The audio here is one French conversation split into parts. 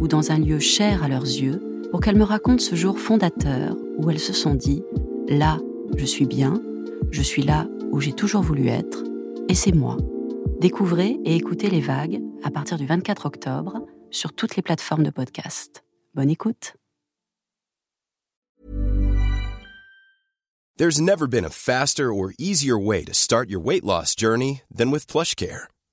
ou dans un lieu cher à leurs yeux pour qu'elles me racontent ce jour fondateur où elles se sont dit ⁇ Là, je suis bien, je suis là où j'ai toujours voulu être, et c'est moi. Découvrez et écoutez les vagues à partir du 24 octobre sur toutes les plateformes de podcast. Bonne écoute. There's never been a faster or easier way to start your weight loss journey than with.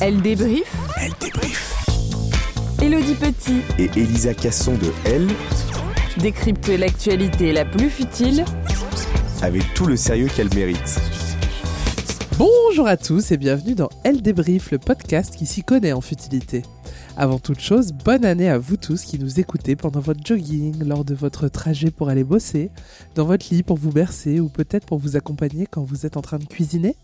Elle débrief. Elle débrief. Elodie Petit Et Elisa Casson de Elle, décrypte l'actualité la plus futile avec tout le sérieux qu'elle mérite. Bonjour à tous et bienvenue dans Elle débrief, le podcast qui s'y connaît en futilité. Avant toute chose, bonne année à vous tous qui nous écoutez pendant votre jogging, lors de votre trajet pour aller bosser, dans votre lit pour vous bercer ou peut-être pour vous accompagner quand vous êtes en train de cuisiner.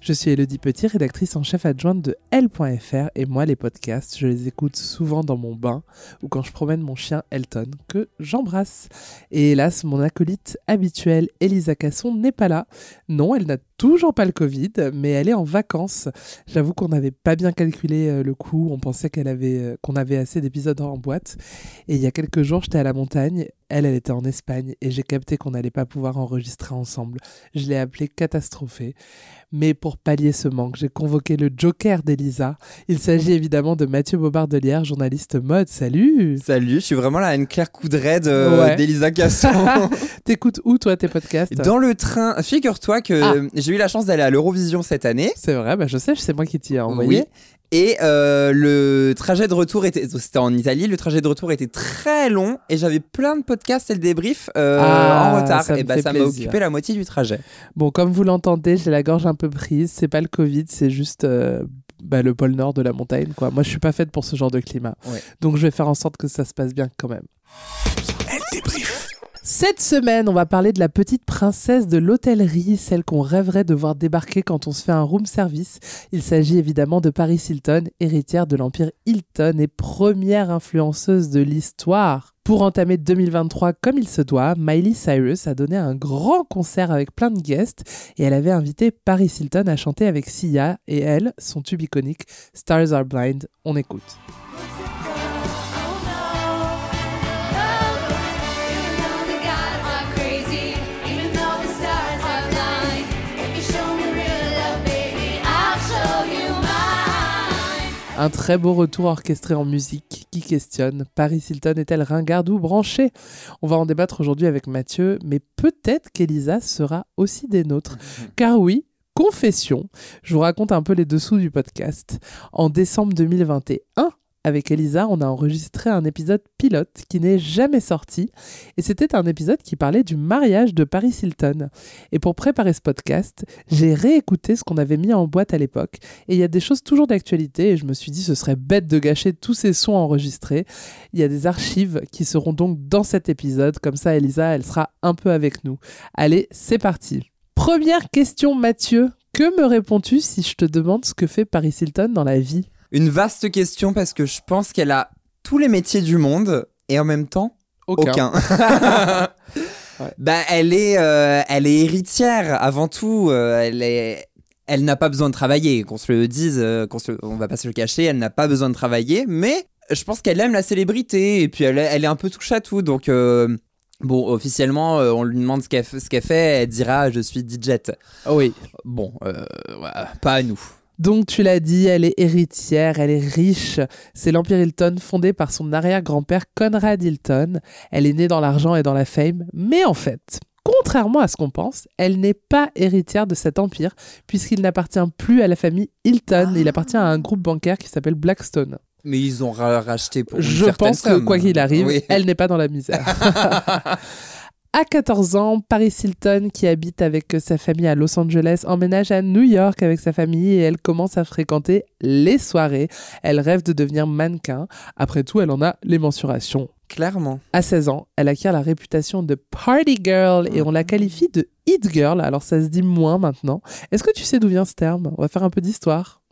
Je suis Elodie Petit, rédactrice en chef adjointe de L.fr et moi les podcasts, je les écoute souvent dans mon bain ou quand je promène mon chien Elton que j'embrasse. Et hélas, mon acolyte habituelle Elisa Casson n'est pas là. Non, elle n'a toujours pas le Covid, mais elle est en vacances. J'avoue qu'on n'avait pas bien calculé euh, le coup, on pensait qu'elle avait euh, qu'on avait assez d'épisodes en boîte. Et il y a quelques jours, j'étais à la montagne, elle, elle était en Espagne, et j'ai capté qu'on n'allait pas pouvoir enregistrer ensemble. Je l'ai appelée catastrophée. Mais pour pallier ce manque, j'ai convoqué le Joker d'Elisa. Il s'agit évidemment de Mathieu Bobardelière, journaliste mode. Salut Salut, je suis vraiment là une claire coudrée de Ouais. d'Elisa Casson. T'écoutes où toi tes podcasts? Dans le train, figure-toi que Ah. j'ai eu la chance d'aller à l'Eurovision cette année. C'est vrai, bah je sais, c'est moi qui t'y ai envoyé. Oui. Et euh, le trajet de retour était, c'était en Italie, le trajet de retour était très long et j'avais plein de podcasts et le débrief euh, Ah, en retard. ça et bah ça m'a occupé la moitié du trajet. Bon, comme vous l'entendez, j'ai la gorge un peu prise. C'est pas le Covid, c'est juste euh, bah, le pôle nord de la montagne. Quoi. Moi, je suis pas faite pour ce genre de climat. Ouais. Donc, je vais faire en sorte que ça se passe bien quand même. Elle débrief. Cette semaine, on va parler de la petite princesse de l'hôtellerie, celle qu'on rêverait de voir débarquer quand on se fait un room service. Il s'agit évidemment de Paris Hilton, héritière de l'empire Hilton et première influenceuse de l'histoire. Pour entamer 2023 comme il se doit, Miley Cyrus a donné un grand concert avec plein de guests et elle avait invité Paris Hilton à chanter avec Sia et elle, son tube iconique Stars Are Blind. On écoute. Un très beau retour orchestré en musique qui questionne Paris Hilton est-elle ringarde ou branchée? On va en débattre aujourd'hui avec Mathieu, mais peut-être qu'Elisa sera aussi des nôtres. Car oui, confession, je vous raconte un peu les dessous du podcast. En décembre 2021, avec Elisa, on a enregistré un épisode pilote qui n'est jamais sorti. Et c'était un épisode qui parlait du mariage de Paris Hilton. Et pour préparer ce podcast, j'ai réécouté ce qu'on avait mis en boîte à l'époque. Et il y a des choses toujours d'actualité. Et je me suis dit, ce serait bête de gâcher tous ces sons enregistrés. Il y a des archives qui seront donc dans cet épisode. Comme ça, Elisa, elle sera un peu avec nous. Allez, c'est parti. Première question, Mathieu. Que me réponds-tu si je te demande ce que fait Paris Hilton dans la vie? Une vaste question parce que je pense qu'elle a tous les métiers du monde et en même temps Aucun. Bah, elle est, euh, elle est héritière avant tout. euh, elle est, elle n'a pas besoin de travailler. Qu'on se le dise, euh, qu'on se on va pas se le cacher. Elle n'a pas besoin de travailler, mais je pense qu'elle aime la célébrité et puis elle, est- elle est un peu touche à tout. Donc euh, bon, officiellement, euh, on lui demande ce qu'elle ce qu'elle fait, elle dira je suis DJ. Oui. Bon, euh, voilà, pas à nous. Donc tu l'as dit, elle est héritière, elle est riche. C'est l'Empire Hilton fondé par son arrière-grand-père Conrad Hilton. Elle est née dans l'argent et dans la fame, mais en fait, contrairement à ce qu'on pense, elle n'est pas héritière de cet empire puisqu'il n'appartient plus à la famille Hilton, il appartient à un groupe bancaire qui s'appelle Blackstone. Mais ils ont ra- racheté pour. une Je pense que quoi qu'il arrive, Oui. elle n'est pas dans la misère. À 14 ans, Paris Hilton, qui habite avec sa famille à Los Angeles, emménage à New York avec sa famille et elle commence à fréquenter les soirées. Elle rêve de devenir mannequin. Après tout, elle en a les mensurations. Clairement. À 16 ans, elle acquiert la réputation de party girl et on la qualifie de hit girl. Alors ça se dit moins maintenant. Est-ce que tu sais d'où vient ce terme? On va faire un peu d'histoire.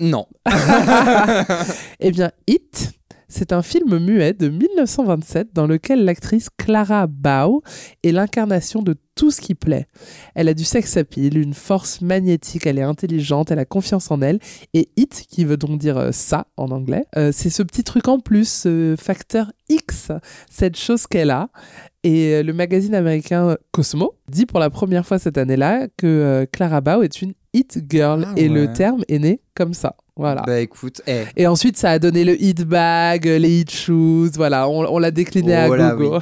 Non. Eh bien, Hit, c'est un film muet de 1927 dans lequel l'actrice Clara Bow est l'incarnation de tout ce qui plaît. Elle a du sex appeal, une force magnétique, elle est intelligente, elle a confiance en elle. Et Hit, qui veut donc dire euh, ça en anglais, euh, c'est ce petit truc en plus, ce facteur X, cette chose qu'elle a. Et euh, le magazine américain Cosmo dit pour la première fois cette année-là que Clara Bow est une Hit Girl. Ah et le terme est né comme ça. Voilà. Bah écoute, eh, Et ensuite, ça a donné le hit bag, les hit shoes, voilà, on, on l'a décliné à Oh gogo.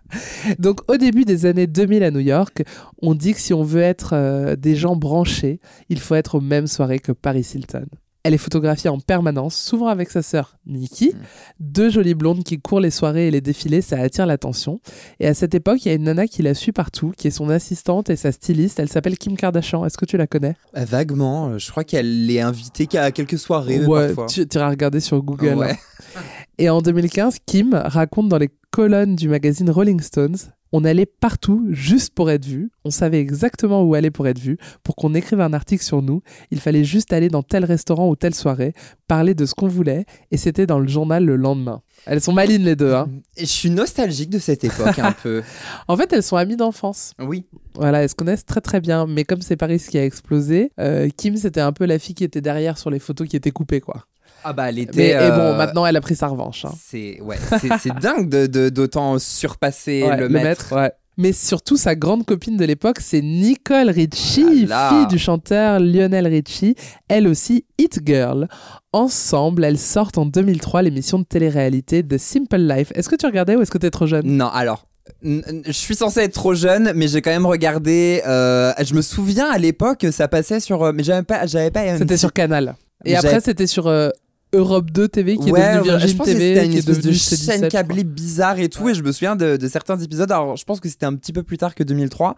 Donc, au début des années 2000 à New York, on dit que si on veut être euh, des gens branchés, il faut être aux mêmes soirées que Paris Hilton. Elle est photographiée en permanence, souvent avec sa sœur Nikki. Deux jolies blondes qui courent les soirées et les défilés, ça attire l'attention. Et à cette époque, il y a une nana qui la suit partout, qui est son assistante et sa styliste. Elle s'appelle Kim Kardashian. Est-ce que tu la connais? Euh, vaguement, euh, je crois qu'elle est invitée qu'à quelques soirées Ouais, parfois. tu iras regarder sur Google. Ouais. hein. Et en 2015, Kim raconte dans les colonnes du magazine Rolling Stones on allait partout juste pour être vu. On savait exactement où aller pour être vu. Pour qu'on écrive un article sur nous, il fallait juste aller dans tel restaurant ou telle soirée, parler de ce qu'on voulait, et c'était dans le journal le lendemain. Elles sont malines les deux. Hein. Je suis nostalgique de cette époque un peu. En fait, elles sont amies d'enfance. Oui. Voilà, elles se connaissent très très bien. Mais comme c'est Paris qui a explosé, euh, Kim c'était un peu la fille qui était derrière sur les photos qui étaient coupées, quoi. Ah bah elle était. Mais et euh, bon, maintenant elle a pris sa revanche. hein. C'est ouais, c'est dingue de de- d'autant surpasser Ouais, le, maître. ouais. Mais surtout, sa grande copine de l'époque, c'est Nicole Richie, Ah fille du chanteur Lionel Richie, elle aussi Hit Girl. Ensemble, elles sortent en 2003 l'émission de télé-réalité The Simple Life. Est-ce que tu regardais ou est-ce que t'es trop jeune? Non, alors. Je suis censé être trop jeune, mais j'ai quand même regardé. euh, je me souviens à l'époque, ça passait sur. euh, Mais j'avais pas, j'avais pas. C'était sur Canal. Et après, c'était sur euh, Europe 2 TV qui ouais, est Virgin je pense que TV, c'était une espèce de C17, chaîne câblée bizarre et tout, et je me souviens de, de certains épisodes. Alors, je pense que c'était un petit peu plus tard que 2003,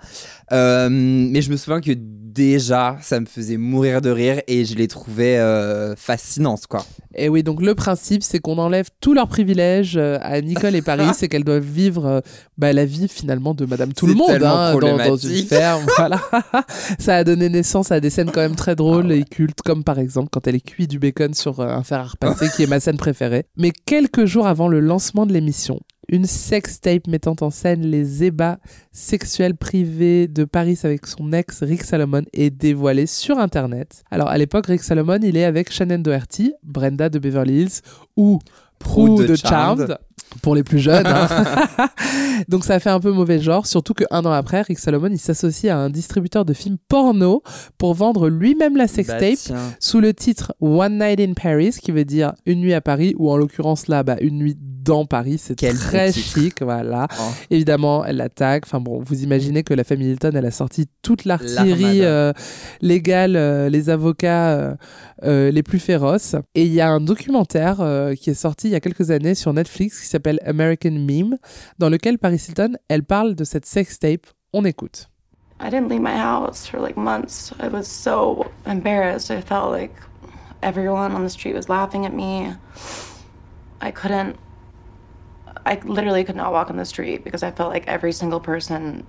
euh, mais je me souviens que déjà, ça me faisait mourir de rire et je les trouvais euh, fascinantes, quoi. Et oui, donc le principe, c'est qu'on enlève tous leurs privilèges euh, à Nicole et Paris, c'est qu'elles doivent vivre euh, bah, la vie finalement de Madame Tout le Monde hein, dans, dans une ferme. Voilà. Ça a donné naissance à des scènes quand même très drôles et cultes, comme par exemple quand elle est cuit du bacon sur un fer à repasser, qui est ma scène préférée. Mais quelques jours avant le lancement de l'émission, une sextape mettant en scène les ébats sexuels privés de Paris avec son ex Rick Salomon est dévoilée sur Internet. Alors à l'époque, Rick Salomon, il est avec Shannon Doherty, Brenda de Beverly Hills ou Prue de Charmed. Charmed. Pour les plus jeunes. hein. Donc ça a fait un peu mauvais genre, surtout qu'un an après, Rick Salomon, il s'associe à un distributeur de films porno pour vendre lui-même la sextape Bah, sous le titre One Night in Paris, qui veut dire une nuit à Paris, ou en l'occurrence là, bah, une nuit dans Paris. C'est Quel très chic, voilà. Oh. Évidemment, elle l'attaque. Enfin bon, vous imaginez que la famille Hilton, elle a sorti toute l'artillerie euh, légale, euh, les avocats euh, euh, les plus féroces. Et il y a un documentaire euh, qui est sorti il y a quelques années sur Netflix qui s'appelle American Meme, dans lequel Paris Hilton, elle parle de cette sextape. On écoute. I didn't leave my house for like months. I was so embarrassed. I felt like everyone on the street was laughing at me. I couldn't, I literally could not walk on the street because I felt like every single person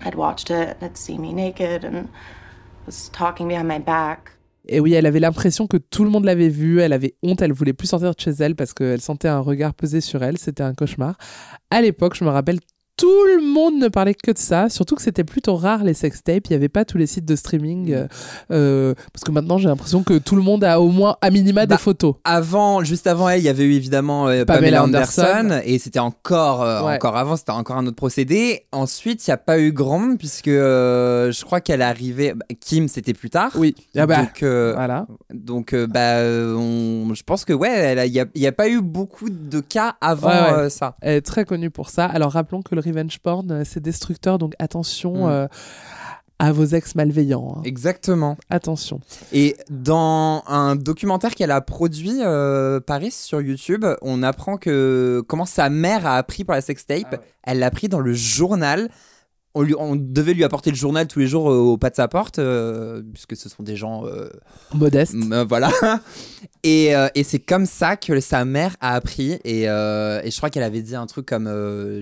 had watched it, had seen me naked, and was talking behind my back. Et oui, elle avait l'impression que tout le monde l'avait vue, elle avait honte, elle voulait plus sortir de chez elle parce qu'elle sentait un regard peser sur elle, c'était un cauchemar. À l'époque, je me rappelle, tout le monde ne parlait que de ça, surtout que c'était plutôt rare les sextapes, il n'y avait pas tous les sites de streaming, euh, euh, parce que maintenant j'ai l'impression que tout le monde a au moins à minima Bah, des photos. Avant, juste avant elle, il y avait eu évidemment euh, Pamela Pamela, Anderson, Anderson. et c'était encore, euh, Ouais. encore avant, c'était encore un autre procédé. Ensuite, il n'y a pas eu grand monde puisque je crois qu'elle est arrivée. bah, Kim, c'était plus tard. Oui, ah bah, Donc, voilà. donc bah, on- je pense que ouais, il n'y a, y a pas eu beaucoup de cas avant Ouais, ouais. ça. Elle est très connue pour ça. Alors rappelons que le revenge porn, euh, c'est destructeur, donc attention Mm. euh, à vos ex malveillants. hein. Exactement. Attention. Et dans un documentaire qu'elle a produit, euh, Paris, sur YouTube, on apprend que comment sa mère a appris par la sextape. Elle l'a appris dans le journal. On, lui, on devait lui apporter le journal tous les jours euh, au pas de sa porte, euh, puisque ce sont des gens. euh, Modeste. m- euh, voilà. Et, et c'est comme ça que sa mère a appris. Et, et je crois qu'elle avait dit un truc comme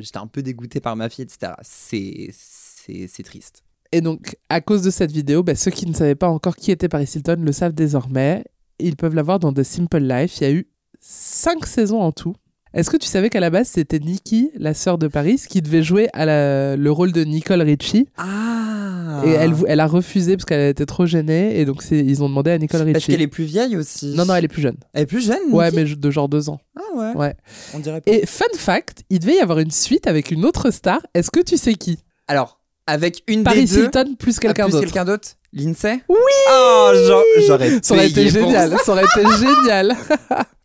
J'étais un peu dégoûtée par ma fille, etc. C'est triste. Et donc, à cause de cette vidéo, bah, ceux qui ne savaient pas encore qui était Paris Hilton le savent désormais. Ils peuvent la voir dans The Simple Life. Il y a eu cinq saisons en tout. Est-ce que tu savais qu'à la base, c'était Nikki, la sœur de Paris, qui devait jouer à la- le rôle de Nicole Richie? Ah Et elle, a refusé parce qu'elle était trop gênée. Et donc, ils ont demandé à Nicole Parce Richie. qu'elle est plus vieille aussi. Non, non, elle est plus jeune. Elle est plus jeune Ouais, mais de genre deux ans. Ah ouais. Ouais. On dirait pas. Et fun fact, il devait y avoir une suite avec une autre star. Est-ce que tu sais qui? Alors, avec une Paris des deux. Hilton plus quelqu'un ah, plus d'autre. quelqu'un d'autre Lindsay Oui Oh, j'aurais Ça aurait été génial. ça. Ça aurait été génial.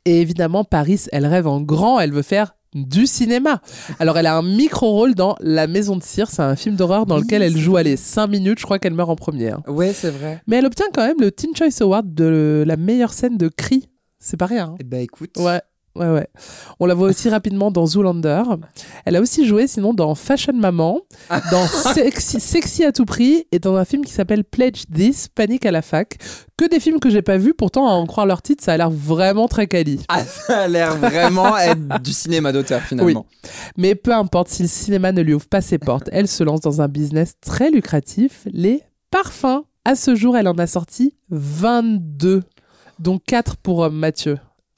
Et évidemment, Paris, elle rêve en grand. Elle veut faire du cinéma. Alors, elle a un micro-rôle dans La Maison de Cire. C'est un film d'horreur dans Oui, lequel elle joue, allez, 5 minutes. Je crois qu'elle meurt en première. Ouais, c'est vrai. Mais elle obtient quand même le Teen Choice Award de la meilleure scène de cri. C'est pas rien. hein. Eh ben écoute. Ouais. Ouais, ouais. On la voit aussi rapidement dans Zoolander. Elle a aussi joué sinon dans Fashion Maman, dans Sexy, Sexy à tout prix et dans un film qui s'appelle Pledge This, Panique à la fac. Que des films que j'ai pas vus, pourtant à en croire leur titre, ça a l'air vraiment très quali. Ah, ça a l'air vraiment être du cinéma d'auteur finalement. Mais peu importe si le cinéma ne lui ouvre pas ses portes, elle se lance dans un business très lucratif, les parfums. À ce jour, elle en a sorti 22, dont 4 pour euh, Mathieu.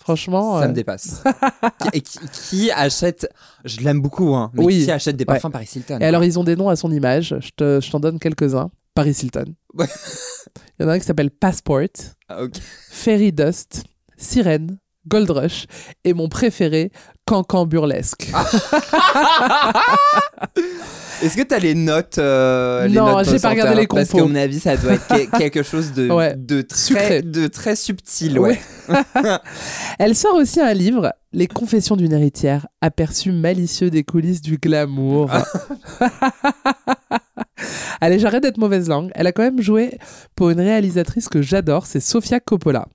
Franchement, Ça euh, me dépasse. qui, et qui, qui achète Je l'aime beaucoup, hein, mais Oui. qui achète des parfums Paris Hilton Et alors, ils ont des noms à son image. Je te- je t'en donne quelques-uns. Paris Hilton. Ouais. Il y en a un qui s'appelle Passport, Ah, ok. Fairy Dust, Sirène, Gold Rush et mon préféré, Cancan Burlesque. Est-ce que t'as les notes euh, les Non, j'ai pas regardé les Parce compos. qu'à mon avis, ça doit être que- quelque chose de, Ouais. de, Sucré. très, de très subtil. Ouais. Elle sort aussi un livre, Les Confessions d'une héritière, aperçu malicieux des coulisses du glamour. Allez, j'arrête d'être mauvaise langue. Elle a quand même joué pour une réalisatrice que j'adore, c'est Sofia Coppola.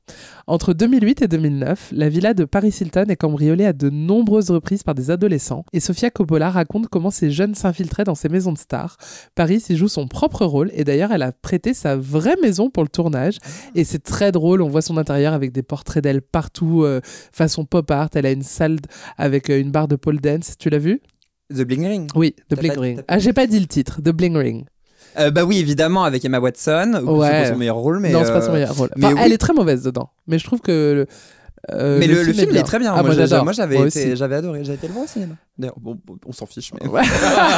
Entre 2008 et 2009, la villa de Paris Hilton est cambriolée à de nombreuses reprises par des adolescents. Et Sofia Coppola raconte comment ces jeunes s'infiltraient dans ces maisons de stars. Paris y joue son propre rôle et d'ailleurs, elle a prêté sa vraie maison pour le tournage. Et c'est très drôle, on voit son intérieur avec des portraits d'elle partout, euh, façon pop art. Elle a une salle avec euh, une barre de pole dance. Tu l'as vu? The Bling Ring. Oui, The Bling pas- Ring. Ah, j'ai pas dit le titre, The Bling Ring. Euh, bah oui, évidemment, avec Emma Watson. ou Ouais. C'est pas son meilleur rôle, mais. non, c'est pas euh, son meilleur rôle. mais oui. Elle est très mauvaise dedans, mais je trouve que. euh, mais le, le film, il est très bien. Ah, moi, j'ai- j'avais été- j'avais adoré. J'avais été le voir au cinéma. D'ailleurs, bon, bon, on s'en fiche, mais. Ouais.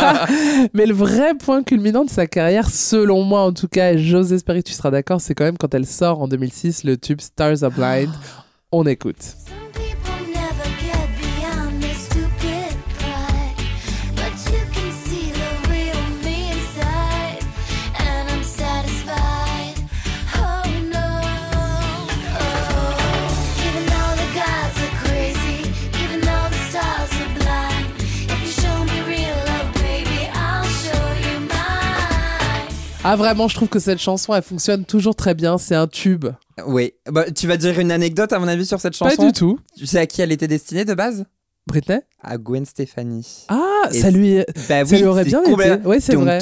mais le vrai point culminant de sa carrière, selon moi en tout cas, et j'ose espérer que tu seras d'accord, c'est quand même quand elle sort en 2006 le tube Stars Are Blind. On écoute. Ah vraiment, je trouve que cette chanson, elle fonctionne toujours très bien. C'est un tube. Oui. Bah, tu vas dire une anecdote, à mon avis, sur cette chanson Pas du tout. Tu sais à qui elle était destinée de base? Britney? À Gwen Stefani. Ah, Et ça lui, Bah ça oui, lui aurait c'est bien complè- été. Oui, c'est vrai.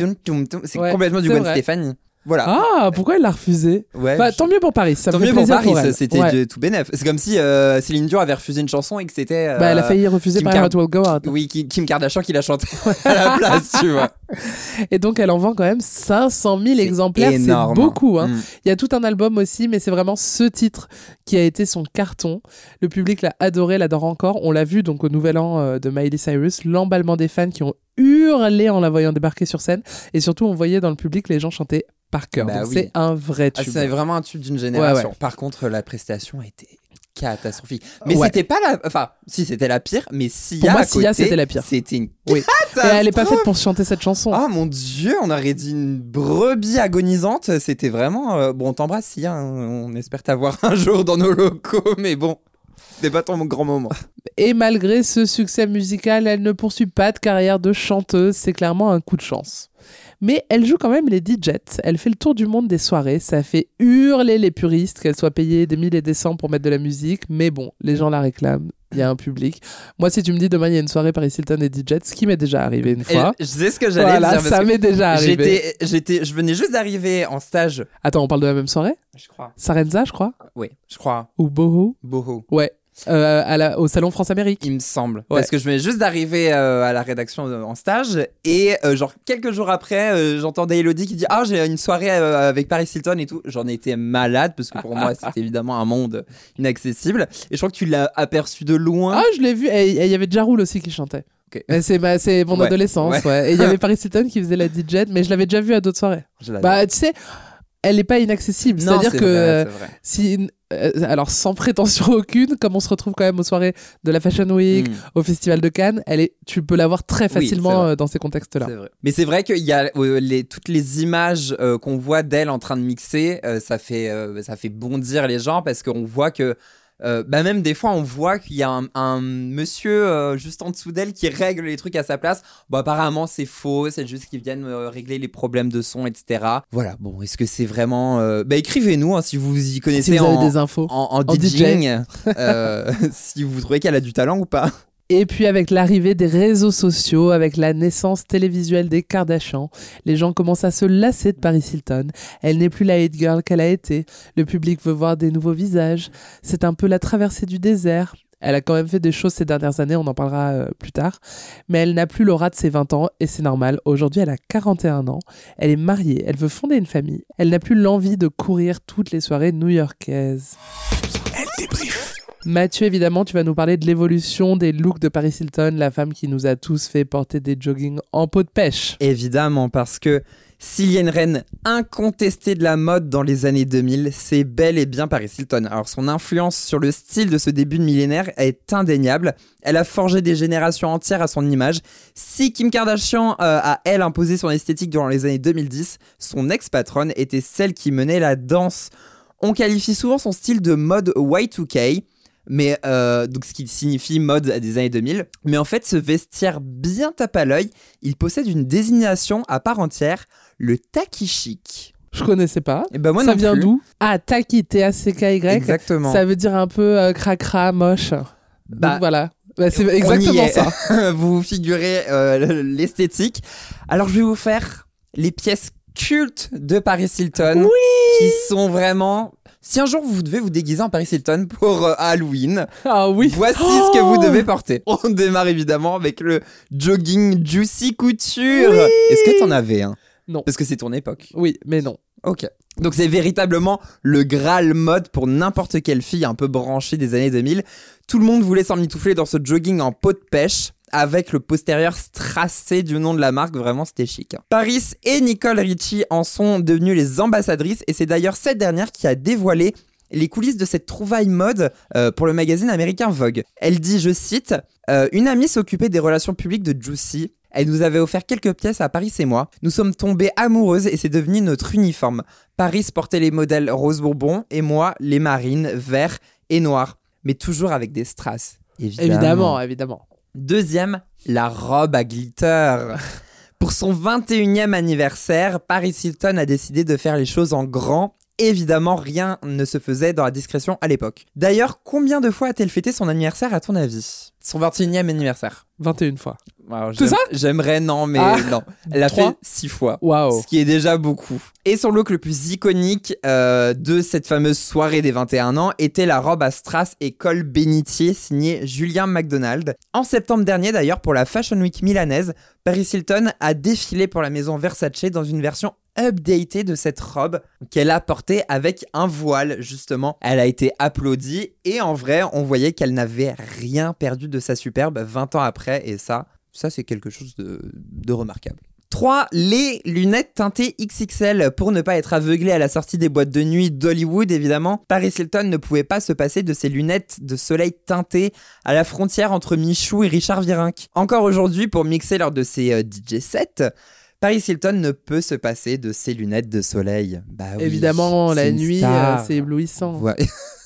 C'est Ouais, complètement du Gwen vrai. Stefani. Voilà. Ah, pourquoi elle l'a refusé? Ouais. Bah, Tant mieux pour Paris. Ça Tant mieux pour Paris, c'était Ouais. tout bénef. C'est comme si euh, Céline Dion avait refusé une chanson et que c'était. euh, Bah, elle a failli refuser Kim par Will Go Out. Oui, Kim, Kim Kardashian qui l'a chanté à la place, tu vois. Et donc, elle en vend quand même 500 000 C'est exemplaires. C'est beaucoup. Hein. Mm. Il y a tout un album aussi, mais c'est vraiment ce titre qui a été son carton. Le public l'a adoré, l'adore encore. On l'a vu donc au Nouvel An euh, de Miley Cyrus, l'emballement des fans qui ont hurlé en la voyant débarquer sur scène. Et surtout, on voyait dans le public les gens chanter par cœur. Bah oui. c'est un vrai Ah, tube. c'est vraiment un tube d'une génération. Ouais, ouais. Par contre, la prestation a été catastrophique. Mais Ouais. c'était pas la. Enfin, si c'était la pire, mais Sia. Pour moi, Sia, c'était la pire. C'était une. Oui. Et elle est pas faite pour chanter cette chanson. Ah mon dieu, on aurait dit une brebis agonisante. C'était vraiment. euh, Bon, on t'embrasse, Sia. hein. On espère t'avoir un jour dans nos locaux, mais bon, c'était pas ton grand moment. Et malgré ce succès musical, elle ne poursuit pas de carrière de chanteuse, c'est clairement un coup de chance. Mais elle joue quand même les DJs, elle fait le tour du monde des soirées, ça fait hurler les puristes qu'elle soit payée des mille et des cents pour mettre de la musique, mais bon, les gens la réclament, il y a un public. Moi, si tu me dis demain il y a une soirée Paris Hilton et DJs, ce qui m'est déjà arrivé une Et fois. je sais ce que j'allais Voilà, dire. ça m'est déjà arrivé. J'étais, j'étais, je venais juste d'arriver en stage. Attends, on parle de la même soirée? Je crois. Sarenza, je crois? Oui, je crois. Ou Boho? Boho. Ouais. Euh, à la- au Salon France-Amérique. Il me semble. Ouais. Parce que je venais juste d'arriver euh, à la rédaction euh, en stage et euh, genre quelques jours après, j'entendais Elodie qui dit Ah, j'ai une soirée avec Paris Hilton et tout. J'en étais malade parce que pour moi, c'était évidemment un monde inaccessible. Et je crois que tu l'as aperçu de loin. Ah, je l'ai vu. Et il y avait Jaroul aussi qui chantait. Ok. Mais C'est ma- c'est mon Ouais, adolescence, ouais. Et il y avait Paris Hilton qui faisait la DJ, mais je l'avais déjà vu à d'autres soirées. Bah, tu sais, elle n'est pas inaccessible. C'est-à-dire c'est que vrai, c'est vrai. si, euh, alors sans prétention aucune, comme on se retrouve quand même aux soirées de la Fashion Week, Mm. au Festival de Cannes, elle est, tu peux la voir très facilement euh, dans ces contextes-là. Mais c'est vrai qu'il y a euh, les, toutes les images euh, qu'on voit d'elle en train de mixer, ça, fait, ça fait bondir les gens parce qu'on voit que. Euh, bah même des fois on voit qu'il y a un, un monsieur euh, juste en dessous d'elle qui règle les trucs à sa place. Bon apparemment c'est faux, c'est juste qu'ils viennent euh, régler les problèmes de son, etc. Voilà, bon est-ce que c'est vraiment... euh, Bah écrivez-nous hein, si vous y connaissez Si vous avez en, des infos. en, en En DJ. DJing, si vous trouvez qu'elle a du talent ou pas. Et puis avec l'arrivée des réseaux sociaux, avec la naissance télévisuelle des Kardashians, les gens commencent à se lasser de Paris Hilton. Elle n'est plus la hit girl qu'elle a été. Le public veut voir des nouveaux visages. C'est un peu la traversée du désert. Elle a quand même fait des choses ces dernières années, on en parlera euh, plus tard. Mais elle n'a plus l'aura de ses 20 ans et c'est normal. Aujourd'hui, elle a 41 ans. Elle est mariée, elle veut fonder une famille. Elle n'a plus l'envie de courir toutes les soirées new-yorkaises. Elle. Mathieu, évidemment, tu vas nous parler de l'évolution des looks de Paris Hilton, la femme qui nous a tous fait porter des joggings en peau de pêche. Évidemment, parce que s'il y a une reine incontestée de la mode dans les années 2000, c'est bel et bien Paris Hilton. Alors son influence sur le style de ce début de millénaire est indéniable. Elle a forgé des générations entières à son image. Si Kim Kardashian euh, a, elle, imposé son esthétique durant les années 2010, son ex-patronne était celle qui menait la danse. On qualifie souvent son style de mode Y2K, mais euh, donc ce qui signifie mode des années 2000. Mais en fait, ce vestiaire bien tape à l'œil, il possède une désignation à part entière, le taki chic. Je connaissais pas. Et ben moi ça vient d'où? Ah, Taki, T-A-C-K-Y. Exactement. Ça veut dire un peu euh, cracra, moche. Bah, Donc voilà. Bah, c'est exactement ça. vous figurez euh, l'esthétique. Alors je vais vous faire les pièces cultes de Paris Hilton qui sont vraiment si un jour vous devez vous déguiser en Paris Hilton pour euh, Halloween, Ah oui. voici Oh ce que vous devez porter. On démarre évidemment avec le jogging Juicy Couture. Oui Est-ce que t'en avais un? Non. Parce que c'est ton époque. Oui, mais non. Ok. Donc c'est véritablement le Graal mode pour n'importe quelle fille un peu branchée des années 2000. Tout le monde voulait s'emmitoufler dans ce jogging en peau de pêche avec le postérieur strassé du nom de la marque, vraiment c'était chic. hein. Paris et Nicole Richie en sont devenues les ambassadrices et c'est d'ailleurs cette dernière qui a dévoilé les coulisses de cette trouvaille mode euh, pour le magazine américain Vogue. Elle dit, je cite, euh, Une amie s'occupait des relations publiques de Juicy. Elle nous avait offert quelques pièces à Paris et moi. Nous sommes tombées amoureuses et c'est devenu notre uniforme. Paris portait les modèles rose bourbon et moi les marines, vert et noir. Mais toujours avec des strass. Évidemment, évidemment. Deuxième, la robe à glitter. Pour son 21e anniversaire, Paris Hilton a décidé de faire les choses en grand. Évidemment, rien ne se faisait dans la discrétion à l'époque. D'ailleurs, combien de fois a-t-elle fêté son anniversaire à ton avis? Son 21e anniversaire 21 fois. C'est ça J'aimerais, non, mais Ah. non. Elle a Trois fait six fois. Waouh. Ce qui est déjà beaucoup. Et son look le plus iconique euh, de cette fameuse soirée des 21 ans était la robe à strass et col bénitier signée Julien McDonald. En septembre dernier d'ailleurs, pour la Fashion Week milanaise, Paris Hilton a défilé pour la maison Versace dans une version updatée de cette robe qu'elle a portée avec un voile justement. Elle a été applaudie et en vrai, on voyait qu'elle n'avait rien perdu de sa superbe 20 ans après et ça, ça c'est quelque chose de, de remarquable. 3. Les lunettes teintées XXL. Pour ne pas être aveuglé à la sortie des boîtes de nuit d'Hollywood, évidemment, Paris Hilton ne pouvait pas se passer de ses lunettes de soleil teintées à la frontière entre Michou et Richard Virenque. Encore aujourd'hui, pour mixer lors de ses euh, DJ sets, Paris Hilton ne peut se passer de ses lunettes de soleil. Bah oui, Évidemment, la nuit, euh, c'est éblouissant. Ouais.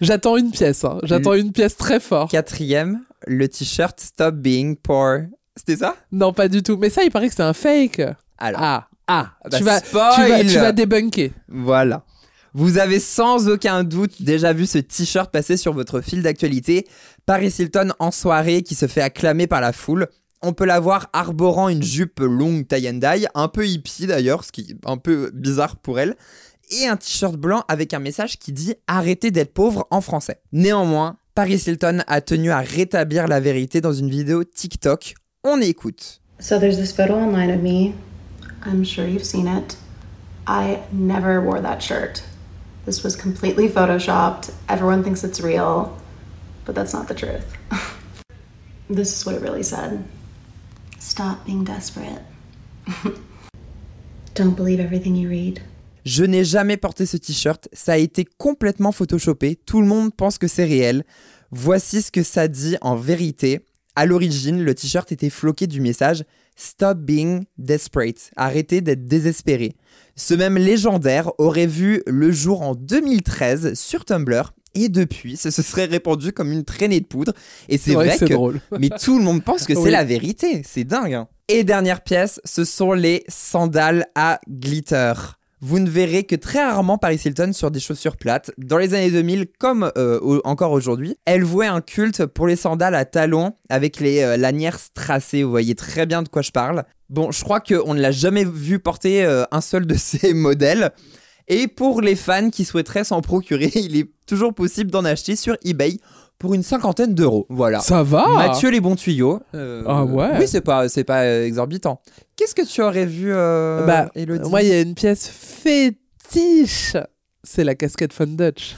J'attends une pièce, hein. j'attends une pièce très fort. Quatrième, le t-shirt Stop Being Poor. C'était ça? Non, pas du tout. Mais ça, il paraît que c'est un fake. Alors, Ah, ah, bah, tu, vas, tu, vas, tu vas débunker. Voilà. Vous avez sans aucun doute déjà vu ce t-shirt passer sur votre fil d'actualité. Paris Hilton en soirée qui se fait acclamer par la foule. On peut la voir arborant une jupe longue tie and dye, un peu hippie d'ailleurs, ce qui est un peu bizarre pour elle, et un t-shirt blanc avec un message qui dit Arrêtez d'être pauvre en français. Néanmoins, Paris Hilton a tenu à rétablir la vérité dans une vidéo TikTok. On écoute. So there's this photo online of me. I'm sure you've seen it. I never wore that shirt. This was completely photoshopped. Everyone thinks it's real, but that's not the truth. this is what it really said Stop being desperate. Don't believe everything you read. Je n'ai jamais porté ce t-shirt, ça a été complètement photoshopé, tout le monde pense que c'est réel. Voici ce que ça dit en vérité. À l'origine, le t-shirt était floqué du message Stop being desperate, arrêtez d'être désespéré. Ce même légendaire aurait vu le jour en 2013 sur Tumblr et depuis, ce se serait répandu comme une traînée de poudre. Et c'est vrai vrai, que drôle. mais tout le monde pense que c'est Oui. la vérité. C'est dingue. hein. Et dernière pièce, ce sont les sandales à glitter. Vous ne verrez que très rarement Paris Hilton sur des chaussures plates. Dans les années 2000, comme euh, encore aujourd'hui, elle vouait un culte pour les sandales à talons avec les euh, lanières strassées. Vous voyez très bien de quoi je parle. Bon, je crois qu'on ne l'a jamais vu porter euh, un seul de ces modèles. Et pour les fans qui souhaiteraient s'en procurer, il est toujours possible d'en acheter sur eBay pour une cinquantaine d'euros. Voilà. Ça va Mathieu les bons tuyaux. Euh, Ah ouais. Oui, c'est pas, c'est pas exorbitant. Qu'est-ce que tu aurais vu, euh, Bah, moi, il y a une pièce fétiche. C'est la casquette Fun Dutch.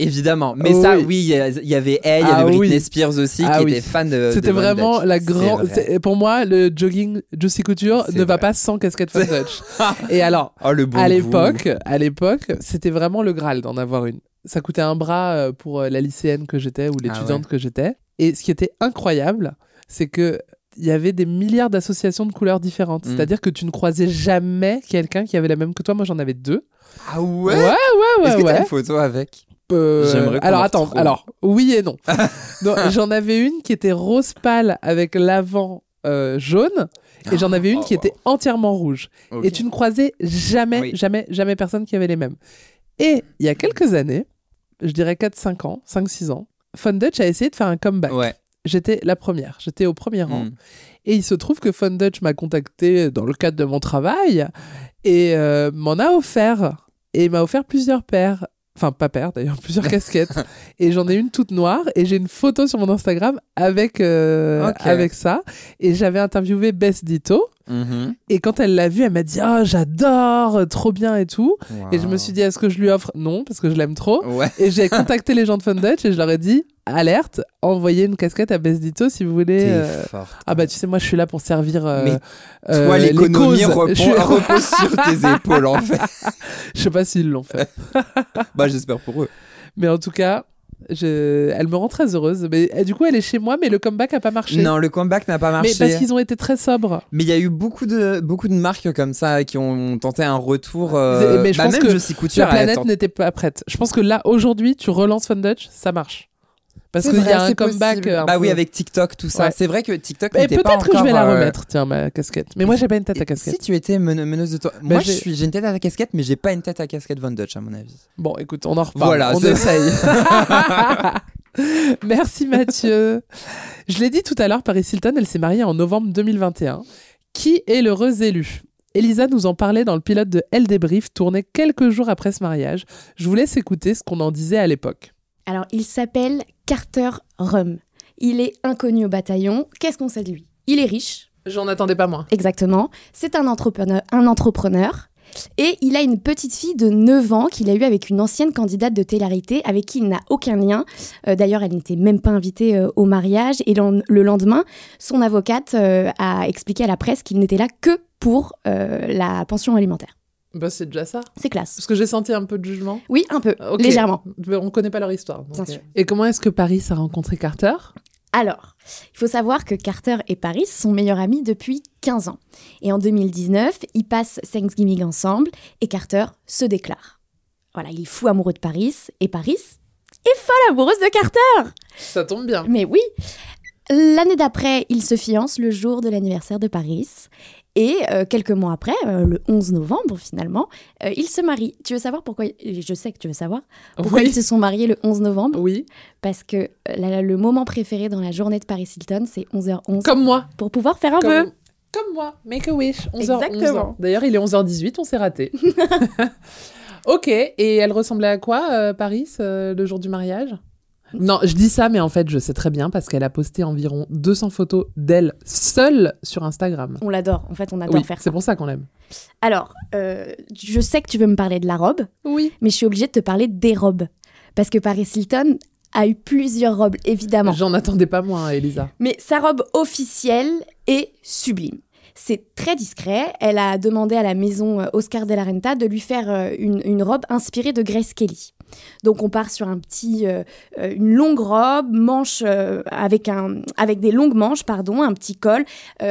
Évidemment. Mais Oh ça, oui. oui, il y, avait elle, il y Ah avait Britney oui. Spears aussi Ah qui oui. était fan de. C'était vraiment Dutch. la grande. vrai. Pour moi, le jogging Juicy Couture ne va pas sans casquette Fun Dutch. Et alors, Oh, le bon à goût. l'époque, à l'époque, c'était vraiment le Graal d'en avoir une. Ça coûtait un bras euh, pour euh, la lycéenne que j'étais ou l'étudiante que j'étais. Et ce qui était incroyable, c'est que il y avait des milliards d'associations de couleurs différentes. Mm. C'est-à-dire que tu ne croisais jamais quelqu'un qui avait la même que toi. Moi, j'en avais deux. Ah ouais? Ouais, ouais, Est-ce que t'as ouais. une photo avec? Euh, alors en attends, alors oui et non. Non, j'en avais une qui était rose pâle avec l'avant euh, jaune et j'en avais une Oh, qui était entièrement rouge. Et tu ne croisais jamais, Oui. jamais, jamais personne qui avait les mêmes. Et il y a quelques années, je dirais 4-5 ans, 5-6 ans, Fun Dutch a essayé de faire un comeback. Ouais. J'étais la première, j'étais au premier rang. Mm. Et il se trouve que Fun Dutch m'a contacté dans le cadre de mon travail et euh, m'en a offert. Et il m'a offert plusieurs paires. Enfin, pas paires d'ailleurs, plusieurs casquettes. Et j'en ai une toute noire. Et j'ai une photo sur mon Instagram avec, euh, avec ça. Et j'avais interviewé Bess Ditto. Et quand elle l'a vue, elle m'a dit Oh, j'adore, trop bien et tout. Et je me suis dit Est-ce que je lui offre? Non, parce que je l'aime trop. Ouais. Et j'ai contacté les gens de Fun Dutch et je leur ai dit Alerte, envoyez une casquette à Bess Ditto si vous voulez. Euh, forte. ah bah tu sais moi je suis là pour servir euh, Mais euh, Toi, l'économie suis- repose sur tes épaules, en fait. je sais pas s'ils l'ont fait Bah, j'espère pour eux. mais en tout cas je... elle me rend très heureuse. Mais euh, du coup elle est chez moi mais le comeback a pas marché. Non, le comeback n'a pas marché. mais parce qu'ils ont été très sobres. Mais il y a eu beaucoup de, beaucoup de marques comme ça qui ont tenté un retour. euh, mais je bah, pense même que Couture la planète n'était pas prête. Je pense que là aujourd'hui tu relances Fun Dutch ça marche parce qu'il y a un comeback possible. euh, un Bah oui, avec TikTok, tout ça. Ouais. C'est vrai que TikTok et n'était pas peut-être que je vais la euh, remettre tiens ma casquette mais moi j'ai pas une tête à Et casquette Si tu étais mene- meneuse de toi? Bah, Moi, j'ai- je suis- j'ai une tête à casquette, mais j'ai pas une tête à casquette Von Dutch, à mon avis. bon écoute on en reparle Voilà, on c'est- essaye Merci Mathieu. Je l'ai dit tout à l'heure, Paris Hilton, elle s'est mariée en novembre 2021. Qui est l'heureuse élue Elisa nous en parlait dans le pilote de Elle débrief, tourné quelques jours après ce mariage. Je vous laisse écouter ce qu'on en disait à l'époque. Alors, il s'appelle Carter Rum. Il est inconnu au bataillon. Qu'est-ce qu'on sait de lui? Il est riche. J'en attendais pas moins. Exactement. C'est un entrepreneur, un entrepreneur. Et il a une petite fille de 9 ans qu'il a eue avec une ancienne candidate de télé avec qui il n'a aucun lien. Euh, D'ailleurs, elle n'était même pas invitée euh, au mariage. Et le, le lendemain, son avocate euh, a expliqué à la presse qu'il n'était là que pour la pension alimentaire. Bah, c'est déjà ça. C'est classe. Parce que j'ai senti un peu de jugement. Oui, un peu, légèrement. On connaît pas leur histoire. donc, Bien euh. sûr. Et comment est-ce que Paris a rencontré Carter? Alors, il faut savoir que Carter et Paris sont meilleurs amis depuis 15 ans. Et en 2019, ils passent Thanksgiving ensemble et Carter se déclare. Voilà, il est fou amoureux de Paris et Paris est folle amoureuse de Carter. Ça tombe bien. Mais oui. L'année d'après, ils se fiancent le jour de l'anniversaire de Paris. Et euh, quelques mois après, euh, le 11 novembre finalement, euh, ils se marient. Tu veux savoir pourquoi Je sais que tu veux savoir. Pourquoi Oui. ils se sont mariés le 11 novembre? Oui. Parce que la- le moment préféré dans la journée de Paris Hilton, c'est 11h11. Comme moi. Pour pouvoir faire un Comme, vœu. comme moi. Make a wish. 11h11. Exactement. D'ailleurs, il est 11h18, on s'est raté. ok. Et elle ressemblait à quoi, euh, Paris, euh, le jour du mariage? Non, je dis ça, mais en fait, je sais très bien parce qu'elle a posté environ 200 photos d'elle seule sur Instagram. On l'adore. En fait, on adore Oui, faire ça. c'est pour ça qu'on l'aime. Alors, euh, je sais que tu veux me parler de la robe, Oui. mais je suis obligée de te parler des robes. Parce que Paris Hilton a eu plusieurs robes, évidemment. J'en attendais pas moins, hein, Elisa. Mais sa robe officielle est sublime. C'est très discret. Elle a demandé à la maison euh, Oscar de la Renta de lui faire euh, une, une robe inspirée de Grace Kelly. Donc on part sur un petit, euh, euh, une longue robe, manche euh, avec un, avec des longues manches, pardon, un petit col,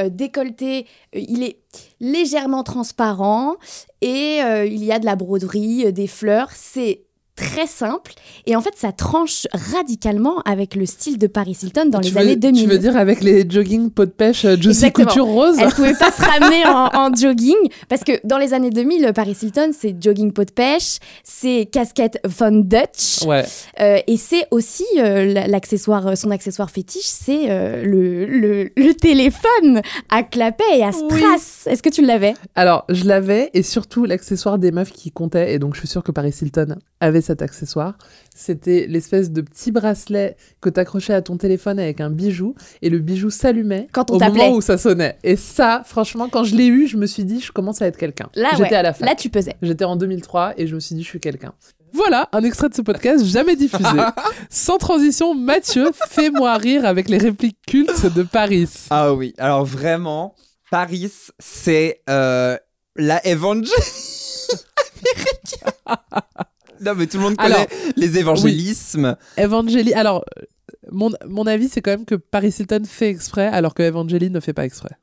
décolleté. il est légèrement transparent et il y a de la broderie, des fleurs. C'est très simple et en fait ça tranche radicalement avec le style de Paris Hilton dans tu les veux, années 2000. Tu veux dire avec les jogging pot de pêche euh, Juicy. Couture rose Elle pouvait pas se ramener en, en jogging parce que dans les années 2000, Paris Hilton, c'est jogging pot de pêche, c'est casquette Von Dutch Ouais. euh, et c'est aussi euh, l'accessoire, son accessoire fétiche, c'est euh, le, le, le téléphone à clapet et à strass. Est-ce que tu l'avais? Alors, je l'avais, et surtout l'accessoire des meufs qui comptait, et donc je suis sûre que Paris Hilton avait cet accessoire. C'était l'espèce de petit bracelet que t'accrochais à ton téléphone avec un bijou, et le bijou s'allumait Quand on au moment où ça sonnait. Et ça, franchement, quand je l'ai eu, je me suis dit, je commence à être quelqu'un. Là, J'étais ouais. à la fac. Là, tu pesais. J'étais en 2003, et je me suis dit, je suis quelqu'un. Voilà, un extrait de ce podcast jamais diffusé. Sans transition, Mathieu, fais-moi rire avec les répliques cultes de Paris. Ah oui, alors vraiment, Paris, c'est euh, la évangélie américaine. Non, mais tout le monde connaît Alors, les évangélismes. Evangélie. Alors, euh, mon, mon avis, c'est quand même que Paris Hilton fait exprès, alors que Evangélie ne fait pas exprès.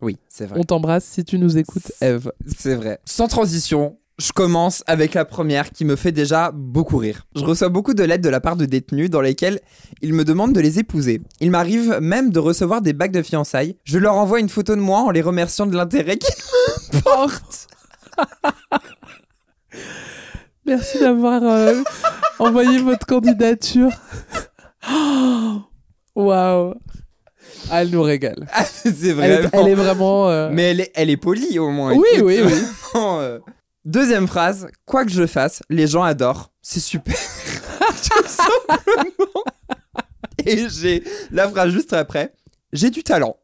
Oui, c'est vrai. On t'embrasse si tu nous écoutes, Eve. C'est vrai. Sans transition, je commence avec la première qui me fait déjà beaucoup rire. Je reçois beaucoup de lettres de la part de détenus dans lesquelles ils me demandent de les épouser. Il m'arrive même de recevoir des bagues de fiançailles. Je leur envoie une photo de moi en les remerciant de l'intérêt qu'ils portent. Merci d'avoir euh, envoyé votre candidature. Waouh. Ah, Elle nous régale. c'est Elle est, vraiment. elle est vraiment. euh, Mais elle est, elle est polie au moins. Oui, Écoute, oui, oui. vraiment, euh. Deuxième phrase, quoi que je fasse, les gens adorent. C'est super. Tout simplement. Et j'ai la phrase juste après. J'ai du talent.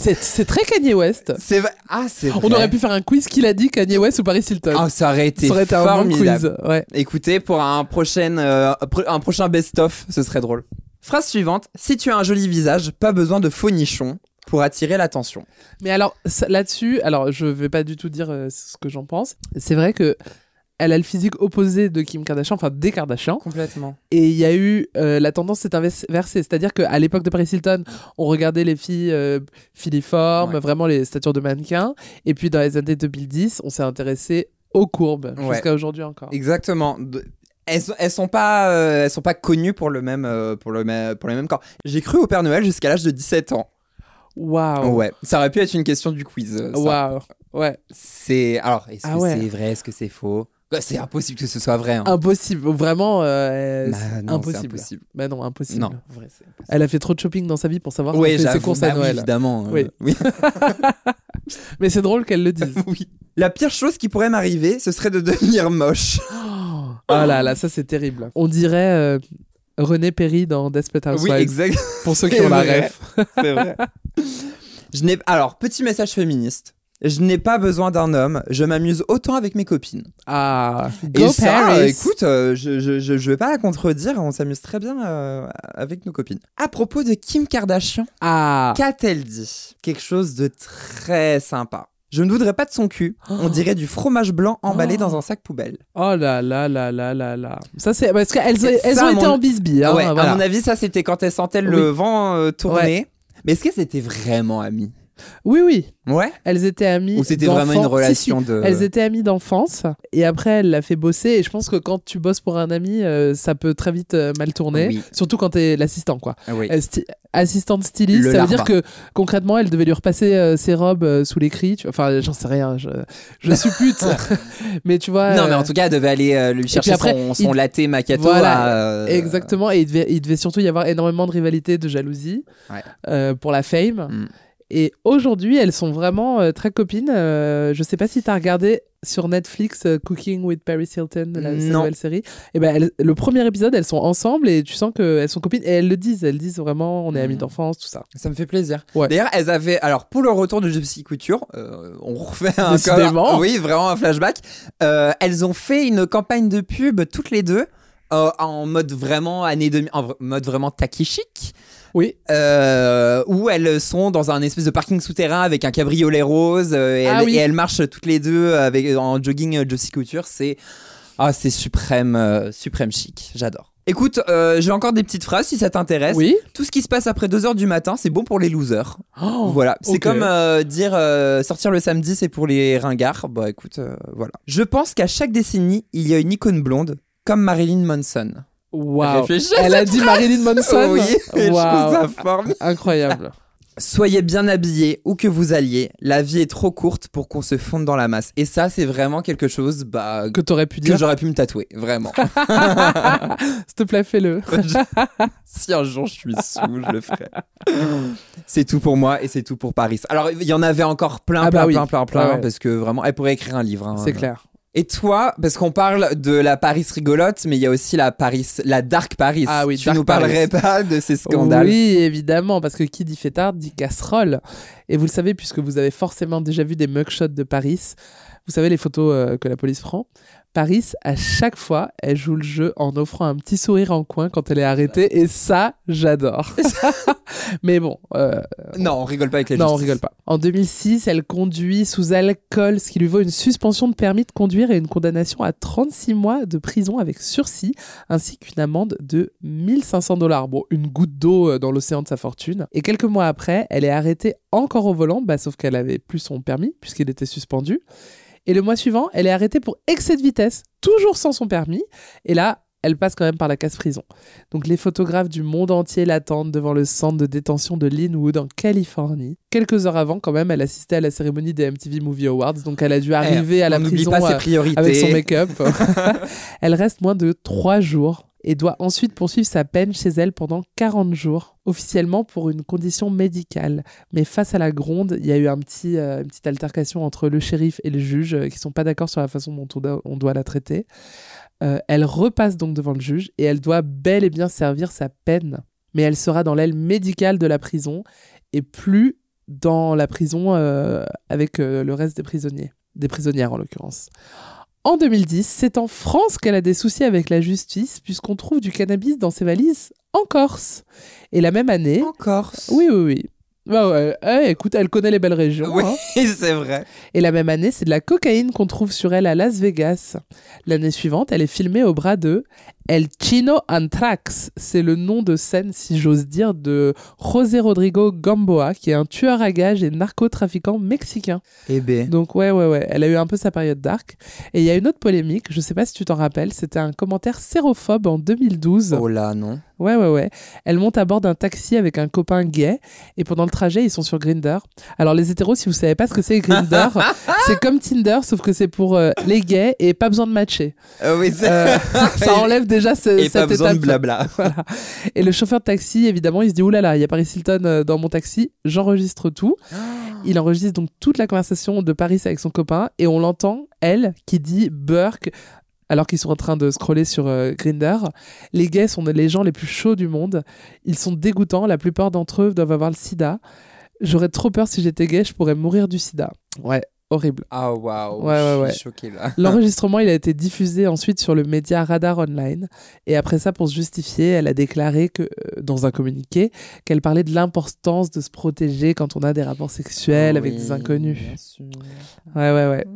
C'est très Kanye West. C'est. Ah, c'est On aurait pu faire un quiz qu'il a dit Kanye West ou Paris Hilton. Ah, ça aurait été, Ça aurait été un formidable. quiz. Ouais. Écoutez, pour un prochain, euh, un prochain best-of, ce serait drôle. Phrase suivante. Si tu as un joli visage, pas besoin de faux nichons pour attirer l'attention. Mais alors là-dessus, alors je vais pas du tout dire euh, ce que j'en pense. C'est vrai que elle a le physique opposé de Kim Kardashian, enfin des Kardashian. Complètement. Et il y a eu euh, la tendance s'est inversée, c'est-à-dire qu'à l'époque de Paris Hilton, on regardait les filles euh, filiformes, Ouais. vraiment les statures de mannequins. Et puis dans les années 2010, on s'est intéressé aux courbes Ouais. jusqu'à aujourd'hui encore. Exactement. De- Elles, elles sont pas, euh, elles sont pas connues pour le même, euh, pour le même, pour le même corps. J'ai cru au Père Noël jusqu'à l'âge de 17 ans. Waouh. Ouais. Ça aurait pu être une question du quiz. euh. Waouh. Ouais. C'est alors est-ce Ah que ouais. c'est vrai, est-ce que c'est faux? C'est impossible que ce soit vrai. hein. Impossible, vraiment euh, Bah, c'est non, impossible. impossible. Bah non, impossible. Non. Vrai, impossible. Elle a fait trop de shopping dans sa vie pour savoir Oui, qu'elle fait ses courses bah à oui, Noël. évidemment. euh, Oui. oui. Mais c'est drôle qu'elle le dise. Oui. La pire chose qui pourrait m'arriver, ce serait de devenir moche. Oh là là, ça c'est terrible. On dirait euh, René Perry dans Desperate Housewives. Oui, exact. Pour ceux qui ont la ref. C'est vrai. Je n'ai alors petit message féministe. Je n'ai pas besoin d'un homme. Je m'amuse autant avec mes copines. Ah, Et go ça, Paris. euh, écoute, euh, je, je, je, je vais pas la contredire. On s'amuse très bien euh, avec nos copines. À propos de Kim Kardashian, Ah, qu'a-t-elle dit? Quelque chose de très sympa. Je ne voudrais pas de son cul. On dirait du fromage blanc emballé Oh. dans un sac poubelle. oh là là là là là là. Ça c'est parce qu'elles elles Ça, ont été en bisbille. Hein, ouais, voilà. À mon avis, ça c'était quand elle sentait le vent euh, tourner. Mais est-ce que c'était vraiment ami Oui oui. Ouais. Elles étaient amies. Ou c'était vraiment une relation Si, si. de- Elles étaient amies d'enfance et après elle l'a fait bosser. Et je pense que quand tu bosses pour un ami, euh, ça peut très vite euh, mal tourner. Oui. Surtout quand t'es l'assistant quoi. Ah oui. Euh, sti- assistante styliste, Le ça veut dire que concrètement elle devait lui repasser ses robes sous les cris. tu vois. Enfin j'en sais rien. Je, je suppute. mais tu vois. Non, mais en tout cas, elle devait aller lui chercher après, son, son il- latte macchiato. Voilà, à, Exactement, et il devait, il devait surtout y avoir énormément de rivalité, de jalousie Ouais. pour la fame. Mm. Et aujourd'hui, elles sont vraiment euh, très copines. Euh, je sais pas si tu as regardé sur Netflix euh, Cooking with Paris Hilton, la, nouvelle série. Et ben, elles- le premier épisode, elles sont ensemble et tu sens qu'elles sont copines. Et elles le disent, elles disent vraiment, on est amies Mm. d'enfance, tout ça. Ça me fait plaisir. Ouais. D'ailleurs, elles avaient. Alors, pour le retour de Gypsy Couture, euh, on refait un. Décidément. Oui, vraiment un flashback. Elles ont fait une campagne de pub toutes les deux. en mode vraiment année 2000, en mode vraiment tacky chic, Oui. euh, où elles sont dans un espèce de parking souterrain avec un cabriolet rose euh, et, Ah elles, oui. et elles marchent toutes les deux avec en jogging euh, Gypsy Couture. C'est ah, c'est suprême, euh, suprême chic. J'adore. Écoute, j'ai encore des petites phrases si ça t'intéresse. Oui. Tout ce qui se passe après 2h du matin, c'est bon pour les losers. Oh, voilà, c'est comme dire sortir le samedi, c'est pour les ringards. Bah écoute, voilà. Je pense qu'à chaque décennie, il y a une icône blonde, comme Marilyn Manson. À Elle a dit. Marilyn Manson. Oui, je ça formidable. Incroyable. Soyez bien habillés, où que vous alliez. La vie est trop courte pour qu'on se fonde dans la masse. Et ça, c'est vraiment quelque chose bah, Que t'aurais pu que dire. j'aurais pu me tatouer, vraiment. S'il te plaît, fais-le. si un jour je suis sous, je le ferai. C'est tout pour moi et c'est tout pour Paris. Alors, il y en avait encore plein, Ah plein, bah oui. plein, plein, plein, ouais. parce que vraiment, elle pourrait écrire un livre. hein. C'est clair. Et toi, parce qu'on parle de la Paris rigolote, mais il y a aussi la Paris, la dark Paris. Ah oui, tu dark nous parlerais pas de ces scandales Oui, évidemment, parce que qui dit fêtard dit casserole. Et vous le savez, puisque vous avez forcément déjà vu des mugshots de Paris, vous savez les photos euh, que la police prend. Paris, à chaque fois, elle joue le jeu en offrant un petit sourire en coin quand elle est arrêtée, et ça, j'adore. Mais bon, euh, Non, on rigole pas avec la non, on rigole pas. En 2006, elle conduit sous alcool, ce qui lui vaut une suspension de permis de conduire et une condamnation à 36 mois de prison avec sursis, ainsi qu'une amende de 1500 dollars. Bon, une goutte d'eau euh, dans l'océan de sa fortune. Et quelques mois après, elle est arrêtée encore au volant, bah, sauf qu'elle avait plus son permis, puisqu'il était suspendu. Et le mois suivant, elle est arrêtée pour excès de vitesse, toujours sans son permis. Et là, elle passe quand même par la casse prison. Donc les photographes du monde entier l'attendent devant le centre de détention de Linwood en Californie. Quelques heures avant, quand même, elle assistait à la cérémonie des MTV Movie Awards, donc elle a dû arriver Eh, à la prison pas ses euh, avec son make-up. elle reste moins de trois jours et doit ensuite poursuivre sa peine chez elle pendant 40 jours, officiellement pour une condition médicale. Mais face à la gronde, il y a eu un petit, euh, une petite altercation entre le shérif et le juge euh, qui sont pas d'accord sur la façon dont on doit, la traiter. Euh, elle repasse donc devant le juge et elle doit bel et bien servir sa peine. Mais elle sera dans l'aile médicale de la prison et plus dans la prison euh, avec le reste des prisonniers, des prisonnières en l'occurrence. En 2010, c'est en France qu'elle a des soucis avec la justice puisqu'on trouve du cannabis dans ses valises en Corse. Et la même année... En Corse. Oui, oui, oui. Bah ouais, ouais, écoute, elle connaît les belles régions. Oui, hein. c'est vrai. Et la même année, c'est de la cocaïne qu'on trouve sur elle à Las Vegas. L'année suivante, elle est filmée au bras de El Chino Anthrax. C'est le nom de scène, si j'ose dire, de José Rodrigo Gamboa, qui est un tueur à gages et narcotrafiquant mexicain. Eh ben. Donc ouais, ouais, ouais, elle a eu un peu sa période dark. Et il y a une autre polémique, je sais pas si tu t'en rappelles, c'était un commentaire sérophobe en 2012. Oh là, non. Ouais, ouais, ouais. Elle monte à bord d'un taxi avec un copain gay et pendant le trajet, ils sont sur Grinder. Alors, les hétéros, si vous savez pas ce que c'est Grinder, c'est comme Tinder, sauf que c'est pour euh, les gays et pas besoin de matcher. Euh, oui, Euh, ça enlève déjà ce, Et pas cette besoin de blabla. Voilà. Et le chauffeur de taxi, évidemment, il se dit là, il y a Paris Hilton euh, dans mon taxi, j'enregistre tout. Il enregistre donc toute la conversation de Paris avec son copain et on l'entend, elle, qui dit Burke. Alors qu'ils sont en train de scroller sur euh, Grinder, les gays sont les gens les plus chauds du monde. Ils sont dégoûtants. La plupart d'entre eux doivent avoir le sida. J'aurais trop peur si j'étais gay, je pourrais mourir du sida. Ouais, horrible. Ah waouh, Ouais, ouais, je ouais. suis choqué là. L'enregistrement, il a été diffusé ensuite sur le média Radar Online. Et après ça, pour se justifier, elle a déclaré que, euh, dans un communiqué qu'elle parlait de l'importance de se protéger quand on a des rapports sexuels avec des inconnus. bien sûr. Ouais, ouais, ouais.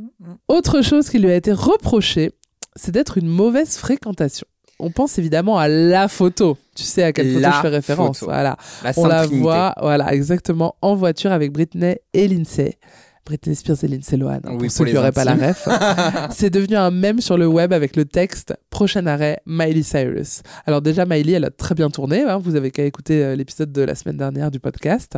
Autre chose qui lui a été reprochée, c'est d'être une mauvaise fréquentation. On pense évidemment à la photo. Tu sais à quelle photo La je fais référence. photo. Voilà. La On la voit, voilà, exactement, en voiture avec Britney et Lindsay. Britney Spears et Lindsay Lohan, hein, Oui, pour ceux qui n'auraient pas la ref. C'est devenu un mème sur le web avec le texte Prochain arrêt, Miley Cyrus. Alors déjà, Miley, elle a très bien tourné. hein, vous avez qu'à écouter euh, l'épisode de la semaine dernière du podcast.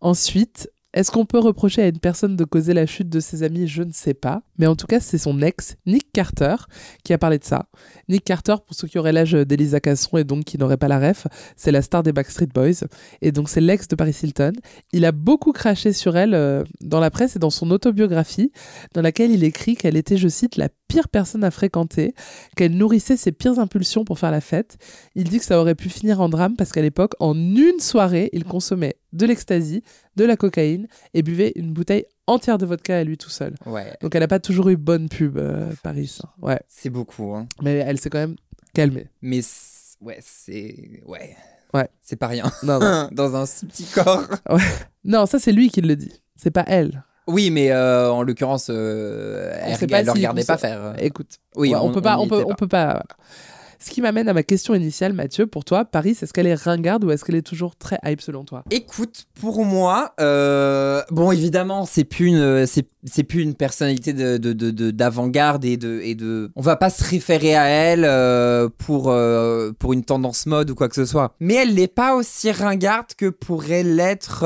Ensuite, est-ce qu'on peut reprocher à une personne de causer la chute de ses amis? Je ne sais pas. Mais en tout cas, c'est son ex, Nick Carter, qui a parlé de ça. Nick Carter, pour ceux qui auraient l'âge d'Elisa Casson et donc qui n'auraient pas la ref, c'est la star des Backstreet Boys. Et donc, c'est l'ex de Paris Hilton. Il a beaucoup craché sur elle euh, dans la presse et dans son autobiographie, dans laquelle il écrit qu'elle était, je cite, la pire personne à fréquenter, qu'elle nourrissait ses pires impulsions pour faire la fête. Il dit que ça aurait pu finir en drame parce qu'à l'époque, en une soirée, il consommait de l'ecstasy, de la cocaïne et buvait une bouteille entière de vodka à lui tout seul. Ouais. Donc elle n'a pas toujours eu bonne pub, euh, Paris. hein. Ouais. C'est beaucoup, hein. Mais elle s'est quand même calmée. Mais ouais, c'est ouais. Ouais. C'est pas rien. Non, non. Dans un petit corps. Ouais. Non, ça c'est lui qui le dit. C'est pas elle. Oui, mais euh, en l'occurrence, euh, On elle, pas le regardait pas faire. Écoute, Oui, ouais, on, on- peut pas, on peut, était on pas. peut pas. voilà. Ce qui m'amène à ma question initiale, Mathieu. Pour toi, Paris, est-ce qu'elle est ringarde ou est-ce qu'elle est toujours très hype selon toi? Écoute, pour moi, euh, bon, évidemment, c'est plus une, c'est, c'est plus une personnalité de, de, de- de- d'avant-garde et de, et de, on va pas se référer à elle euh, pour, euh, pour une tendance mode ou quoi que ce soit. Mais elle n'est pas aussi ringarde que pourrait l'être.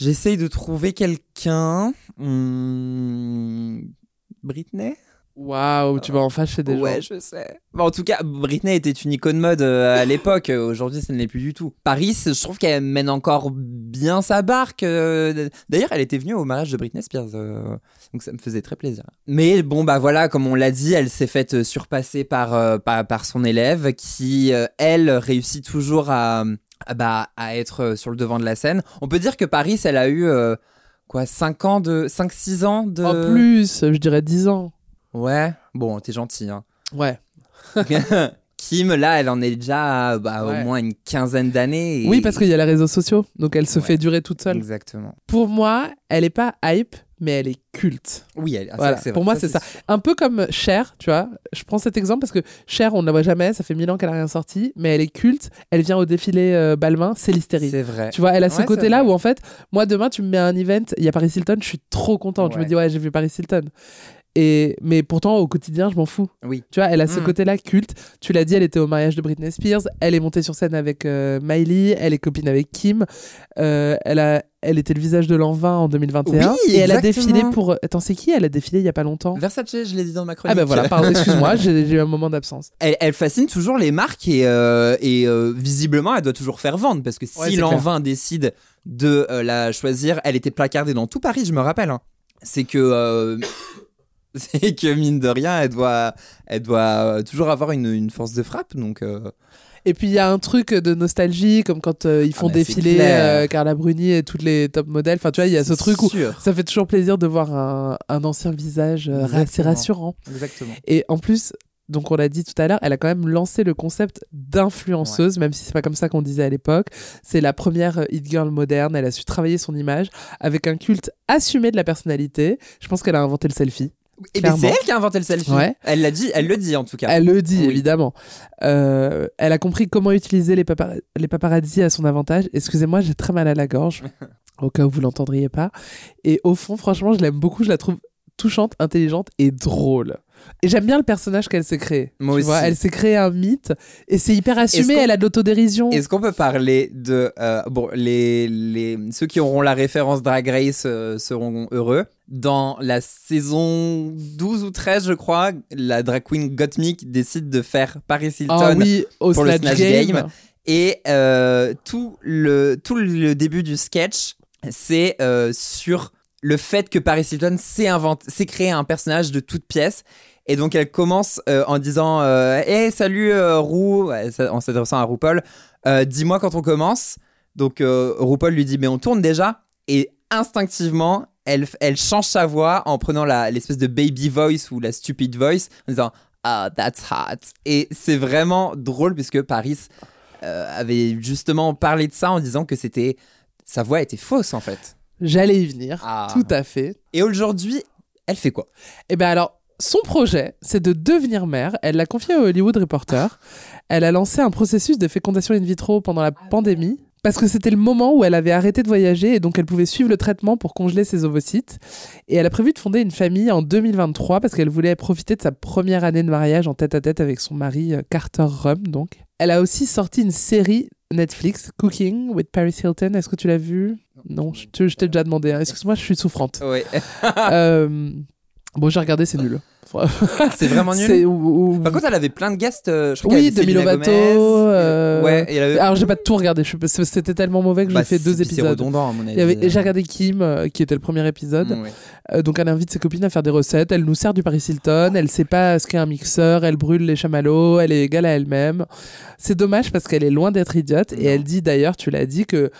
J'essaye de trouver quelqu'un. Hmm, Britney? Waouh, tu vas en fâcher des Ouais, gens. je sais. Bon, en tout cas, Britney était une icône mode euh, à l'époque. Euh, Aujourd'hui, ça ne l'est plus du tout. Paris, je trouve qu'elle mène encore bien sa barque. euh. D'ailleurs, elle était venue au mariage de Britney Spears. euh, Donc, ça me faisait très plaisir. Mais bon, bah voilà, comme on l'a dit, elle s'est faite surpasser par, euh, par, par son élève qui, elle, réussit toujours à, bah, à être euh, sur le devant de la scène. On peut dire que Paris, elle a eu. euh, Quoi, 5 ans de 5-6 ans de. En plus, je dirais 10 ans. Ouais, bon, t'es gentil. Hein. Ouais. Kim, là, elle en est déjà à bah, Ouais. au moins une quinzaine d'années. et- Oui, parce qu'il y a les réseaux sociaux, donc elle se Ouais. fait durer toute seule. Exactement. Pour moi, elle est pas hype, mais elle est culte. Oui, elle, ah, Voilà, ça, c'est pour moi, c'est ça. Un peu comme Cher, tu vois. Je prends cet exemple parce que Cher, on ne la voit jamais, ça fait mille ans qu'elle a rien sorti, mais elle est culte. Elle vient au défilé euh, Balmain, c'est l'hystérie. C'est vrai. Tu vois, elle a ce Ouais, côté-là où en fait, moi demain, tu me mets un event, il y a Paris Hilton, je suis trop contente. Je me Ouais. dis, ouais, j'ai vu Paris Hilton. Et, mais pourtant, au quotidien, je m'en fous. Oui. Tu vois, elle a ce Mm. côté-là culte. Tu l'as dit, elle était au mariage de Britney Spears. Elle est montée sur scène avec euh, Miley. Elle est copine avec Kim. Euh, elle, a, elle était le visage de l'an 20 en 2021. Oui, et elle a défilé pour. Attends, c'est qui Elle a défilé il y a pas longtemps? Versace, je l'ai dit dans ma chronique. Ah ben voilà, pardon, excuse-moi, j'ai eu un moment d'absence. Elle, elle fascine toujours les marques et, euh, et visiblement, elle doit toujours faire vendre parce que Ouais, si c'est l'an clair. 20 décide de la choisir, elle était placardée dans tout Paris, je me rappelle. hein. C'est que. euh, c'est que mine de rien, elle doit, elle doit euh, toujours avoir une, une force de frappe. Donc, euh, Et puis il y a un truc de nostalgie, comme quand euh, ils font Ah bah, c'est défiler euh, Carla Bruni et toutes les top modèles. Enfin, tu vois, il y a ce truc où sûr. ça fait toujours plaisir de voir un, un ancien visage euh, assez rassurant. Exactement. Et en plus, donc on l'a dit tout à l'heure, elle a quand même lancé le concept d'influenceuse, même si c'est pas comme ça qu'on disait à l'époque. C'est la première hit girl moderne. Elle a su travailler son image avec un culte assumé de la personnalité. Je pense qu'elle a inventé le selfie. Et ben, c'est elle qui a inventé le selfie. Ouais. Elle l'a dit, elle le dit en tout cas. Elle le dit, Oui. évidemment. Euh, elle a compris comment utiliser les, papara- les paparazzi à son avantage. Excusez-moi, j'ai très mal à la gorge, au cas où vous l'entendriez pas. Et au fond, franchement, je l'aime beaucoup. Je la trouve touchante, intelligente et drôle. Et j'aime bien le personnage qu'elle s'est créé. Moi tu vois. aussi. Elle s'est créé un mythe et c'est hyper assumé. Elle a de l'autodérision. Est-ce qu'on peut parler de euh, bon les, les ceux qui auront la référence Drag Race euh, seront heureux. Dans la saison 12 ou 13, je crois, la drag queen Gottmik décide de faire Paris Hilton Ah oui, au pour Snatch le Snatch Game. Game. Et euh, tout, le, tout le début du sketch, c'est sur le fait que Paris Hilton s'est créé un personnage de toute pièce. Et donc elle commence euh, en disant euh, Hey, salut euh, Roux, en s'adressant à RuPaul, dis-moi quand on commence. Donc RuPaul lui dit Mais on tourne déjà. Et instinctivement, elle, elle change sa voix en prenant l'espèce de baby voice ou la stupid voice en disant Ah, that's hot. Et c'est vraiment drôle puisque Paris avait justement parlé de ça en disant que c'était sa voix était fausse en fait. J'allais y venir. Ah. Tout à fait. Et aujourd'hui, elle fait quoi? Eh ben alors, son projet, c'est de devenir mère. Elle l'a confié au Hollywood Reporter. Elle a lancé un processus de fécondation in vitro pendant la pandémie. Parce que c'était le moment où elle avait arrêté de voyager et donc elle pouvait suivre le traitement pour congeler ses ovocytes. Et elle a prévu de fonder une famille en 2023 parce qu'elle voulait profiter de sa première année de mariage en tête à tête avec son mari euh, Carter Rum. Donc, elle a aussi sorti une série Netflix, Cooking with Paris Hilton. Est-ce que tu l'as vue Non, je, t'ai déjà demandé. hein. Excuse-moi, je suis souffrante. Ouais. Euh, Bon, j'ai regardé, c'est nul. C'est vraiment nul. C'est- ou- ou- Par contre, elle avait plein de guests. euh, je crois oui, Demi Lovato. Gomez, euh, Ouais, et avait- Alors, j'ai pas tout regardé. je- C'était tellement mauvais que Bah, j'ai fait deux puis c'est épisodes. redondant, à mon avait- avis. J'ai regardé Kim, euh, qui était le premier épisode. Mm, ouais. Euh, donc, elle invite ses copines à faire des recettes. Elle nous sert du Paris Hilton. Elle sait pas ce qu'est un mixeur. Elle brûle les chamallows. Elle est égale à elle-même. C'est dommage parce qu'elle est loin d'être idiote. Et elle dit d'ailleurs, tu l'as dit, que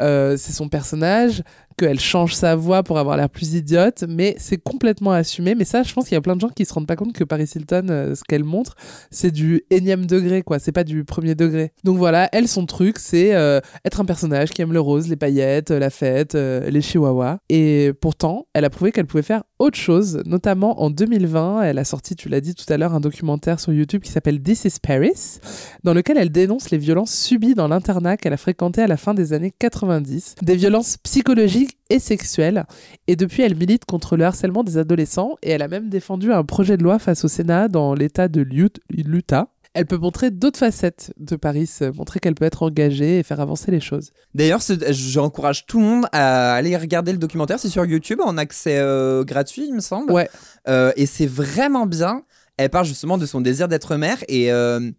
euh, c'est son personnage, qu'elle change sa voix pour avoir l'air plus idiote, mais c'est complètement assumé. Mais ça, je pense qu'il y a plein de gens qui se rendent pas compte que Paris Hilton, euh, ce qu'elle montre, c'est du énième degré, quoi. C'est pas du premier degré. Donc voilà, elle, son truc, c'est euh, être un personnage qui aime le rose, les paillettes, euh, la fête, les chihuahuas. Et pourtant, elle a prouvé qu'elle pouvait faire autre chose, notamment en 2020. Elle a sorti, tu l'as dit tout à l'heure, un documentaire sur YouTube qui s'appelle This is Paris, dans lequel elle dénonce les violences subies dans l'internat qu'elle a fréquenté à la fin des années 90. Des violences psychologiques et sexuelles. Et depuis, elle milite contre le harcèlement des adolescents et elle a même défendu un projet de loi face au Sénat dans l'État de Lut- l'Utah. Elle peut montrer d'autres facettes de Paris, euh, montrer qu'elle peut être engagée et faire avancer les choses. D'ailleurs, ce- j'encourage tout le monde à aller regarder le documentaire. C'est sur YouTube en accès euh, gratuit, il me semble. Ouais. Euh, et c'est vraiment bien. Elle parle justement de son désir d'être mère et. euh,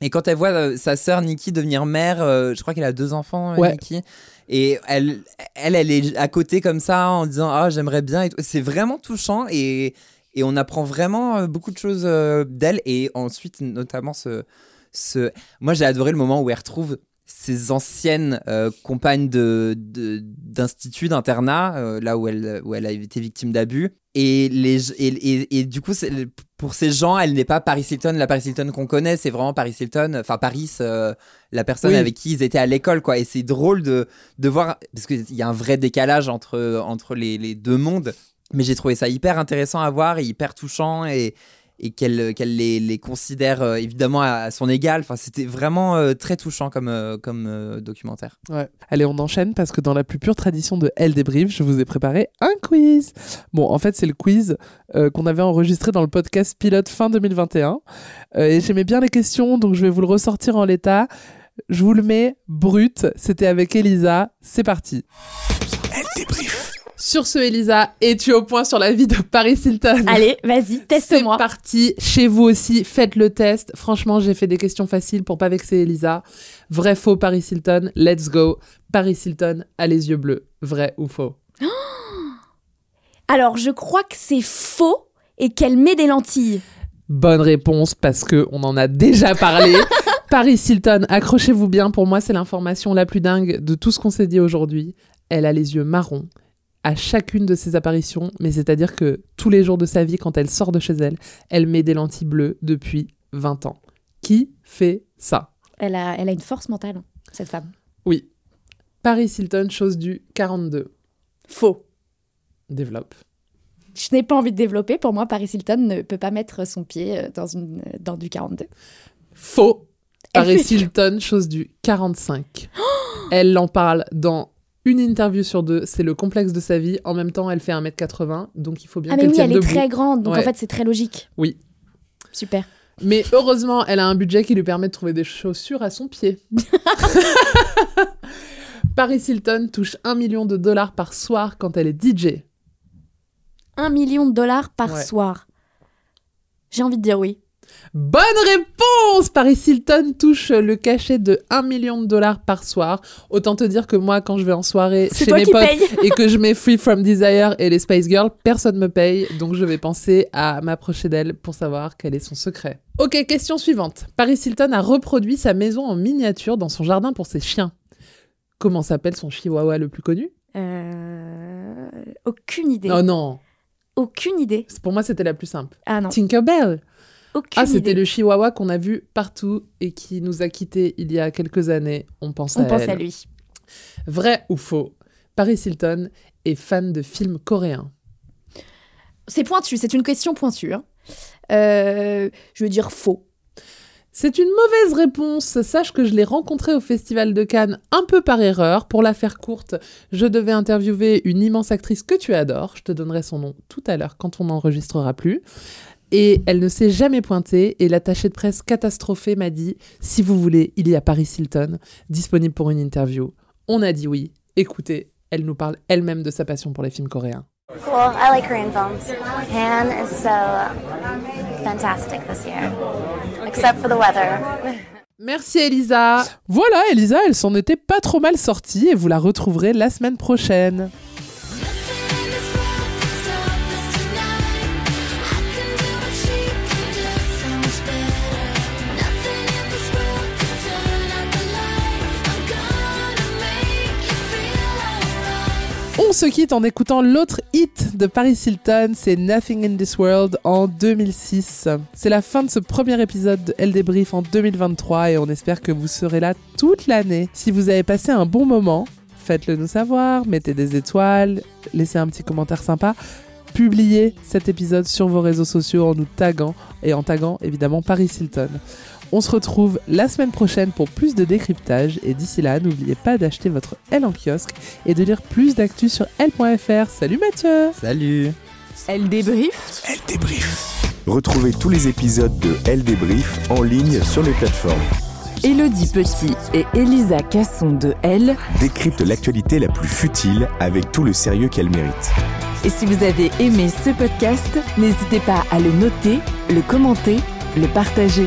et quand elle voit euh, sa sœur Nikki devenir mère, euh, je crois qu'elle a deux enfants, euh, Ouais. Nikki, et elle, elle, elle est à côté comme ça en disant ah j'aimerais bien. C'est vraiment touchant et et on apprend vraiment euh, beaucoup de choses euh, d'elle et ensuite notamment ce ce. Moi j'ai adoré le moment où elle retrouve ses anciennes euh, compagnes de de- d'institut d'internat euh, là où elle où elle a été victime d'abus. Et les et, et, et du coup pour ces gens elle n'est pas Paris Hilton la Paris Hilton qu'on connaît. C'est vraiment Paris Hilton enfin Paris euh, la personne Oui. avec qui ils étaient à l'école quoi. Et c'est drôle de de voir parce qu'il y a un vrai décalage entre entre les, les deux mondes. Mais j'ai trouvé ça hyper intéressant à voir et hyper touchant et et qu'elle qu'elle les, les considère euh, évidemment à, à son égal enfin c'était vraiment euh, très touchant comme euh, comme euh, documentaire Ouais. Allez, on enchaîne parce que dans la plus pure tradition de Elle débrief, je vous ai préparé un quiz. Bon, en fait, c'est le quiz euh, qu'on avait enregistré dans le podcast pilote fin 2021. Euh, et j'aimais bien les questions, donc je vais vous le ressortir en l'état. Je vous le mets brut. C'était avec Elisa. C'est parti. Elle débrief. Sur ce, Elisa, es-tu au point sur la vie de Paris Hilton Allez, vas-y, C'est teste-moi. parti. Chez vous aussi, faites le test. Franchement, j'ai fait des questions faciles pour pas vexer Elisa. Vrai, faux, Paris Hilton. Let's go. Paris Hilton a les yeux bleus. Vrai ou faux? Alors, je crois que c'est faux et qu'elle met des lentilles. Bonne réponse parce que on en a déjà parlé. Paris Hilton, accrochez-vous bien. Pour moi, c'est l'information la plus dingue de tout ce qu'on s'est dit aujourd'hui. Elle a les yeux marrons à chacune de ses apparitions, mais c'est-à-dire que tous les jours de sa vie, quand elle sort de chez elle, elle met des lentilles bleues depuis 20 ans. Qui fait ça? Elle a, elle a une force mentale, cette femme. Oui. Paris Hilton, chose du 42. Faux. Développe. Je n'ai pas envie de développer. Pour moi, Paris Hilton ne peut pas mettre son pied euh, dans, une, dans du 42. Faux. Elle Paris Hilton, chose du 45. Elle en parle dans une interview sur deux, c'est le complexe de sa vie. En même temps, elle fait 1m80, donc il faut bien Ah mais qu'elle oui, tienne elle est très grande, donc Ouais. en fait c'est très logique. Oui. Super. Mais heureusement, elle a un budget qui lui permet de trouver des chaussures à son pied. Paris Hilton touche 1 million de dollars par soir quand elle est DJ. Un million de dollars par Ouais. soir. J'ai envie de dire oui. Bonne réponse Paris Hilton touche le cachet de 1 million de dollars par soir. Autant te dire que moi, quand je vais en soirée chez mes potes et que je mets Free From Desire et les Spice Girls, personne me paye. Donc je vais penser à m'approcher d'elle pour savoir quel est son secret. Ok, question suivante. Paris Hilton a reproduit sa maison en miniature dans son jardin pour ses chiens. Comment s'appelle son chihuahua le plus connu? Euh, Aucune idée. Oh non, Aucune idée. pour moi c'était la plus simple. Ah non. Tinkerbell Aucune Ah, c'était le chihuahua qu'on a vu partout et qui nous a quittés il y a quelques années. On pense On à pense elle. à lui. Vrai ou faux Paris Hilton est fan de films coréens. C'est pointu, c'est une question pointue. hein. Euh, je veux dire faux. C'est une mauvaise réponse. Sache que je l'ai rencontré au Festival de Cannes un peu par erreur. Pour la faire courte, je devais interviewer une immense actrice que tu adores. Je te donnerai son nom tout à l'heure quand on n'enregistrera plus. Et elle ne s'est jamais pointée et l'attaché de presse catastrophé m'a dit si vous voulez, il y a Paris Hilton disponible pour une interview. On a dit oui. Écoutez, elle nous parle elle-même de sa passion pour les films coréens. Cool. I like Korean films. Han is so fantastic this year, except for the weather. Merci Elisa. Voilà Elisa, elle s'en était pas trop mal sortie et vous la retrouverez la semaine prochaine. Se quitte en écoutant l'autre hit de Paris Hilton, c'est Nothing in This World en 2006. C'est la fin de ce premier épisode de Elle débrief en 2023 et on espère que vous serez là toute l'année. Si vous avez passé un bon moment, faites-le nous savoir, mettez des étoiles, laissez un petit commentaire sympa. Publiez cet épisode sur vos réseaux sociaux en nous taguant et en taguant évidemment Paris Hilton. On se retrouve la semaine prochaine pour plus de décryptage et d'ici là, n'oubliez pas d'acheter votre L en kiosque et de lire plus d'actu sur L.fr. Salut Mathieu Salut Elle débrief Elle débrief. Retrouvez tous les épisodes de Elle débrief en ligne sur les plateformes. Elodie Petit et Elisa Casson de Elle. Décrypte l'actualité la plus futile avec tout le sérieux qu'elle mérite. Et si vous avez aimé ce podcast, n'hésitez pas à le noter, le commenter, le partager.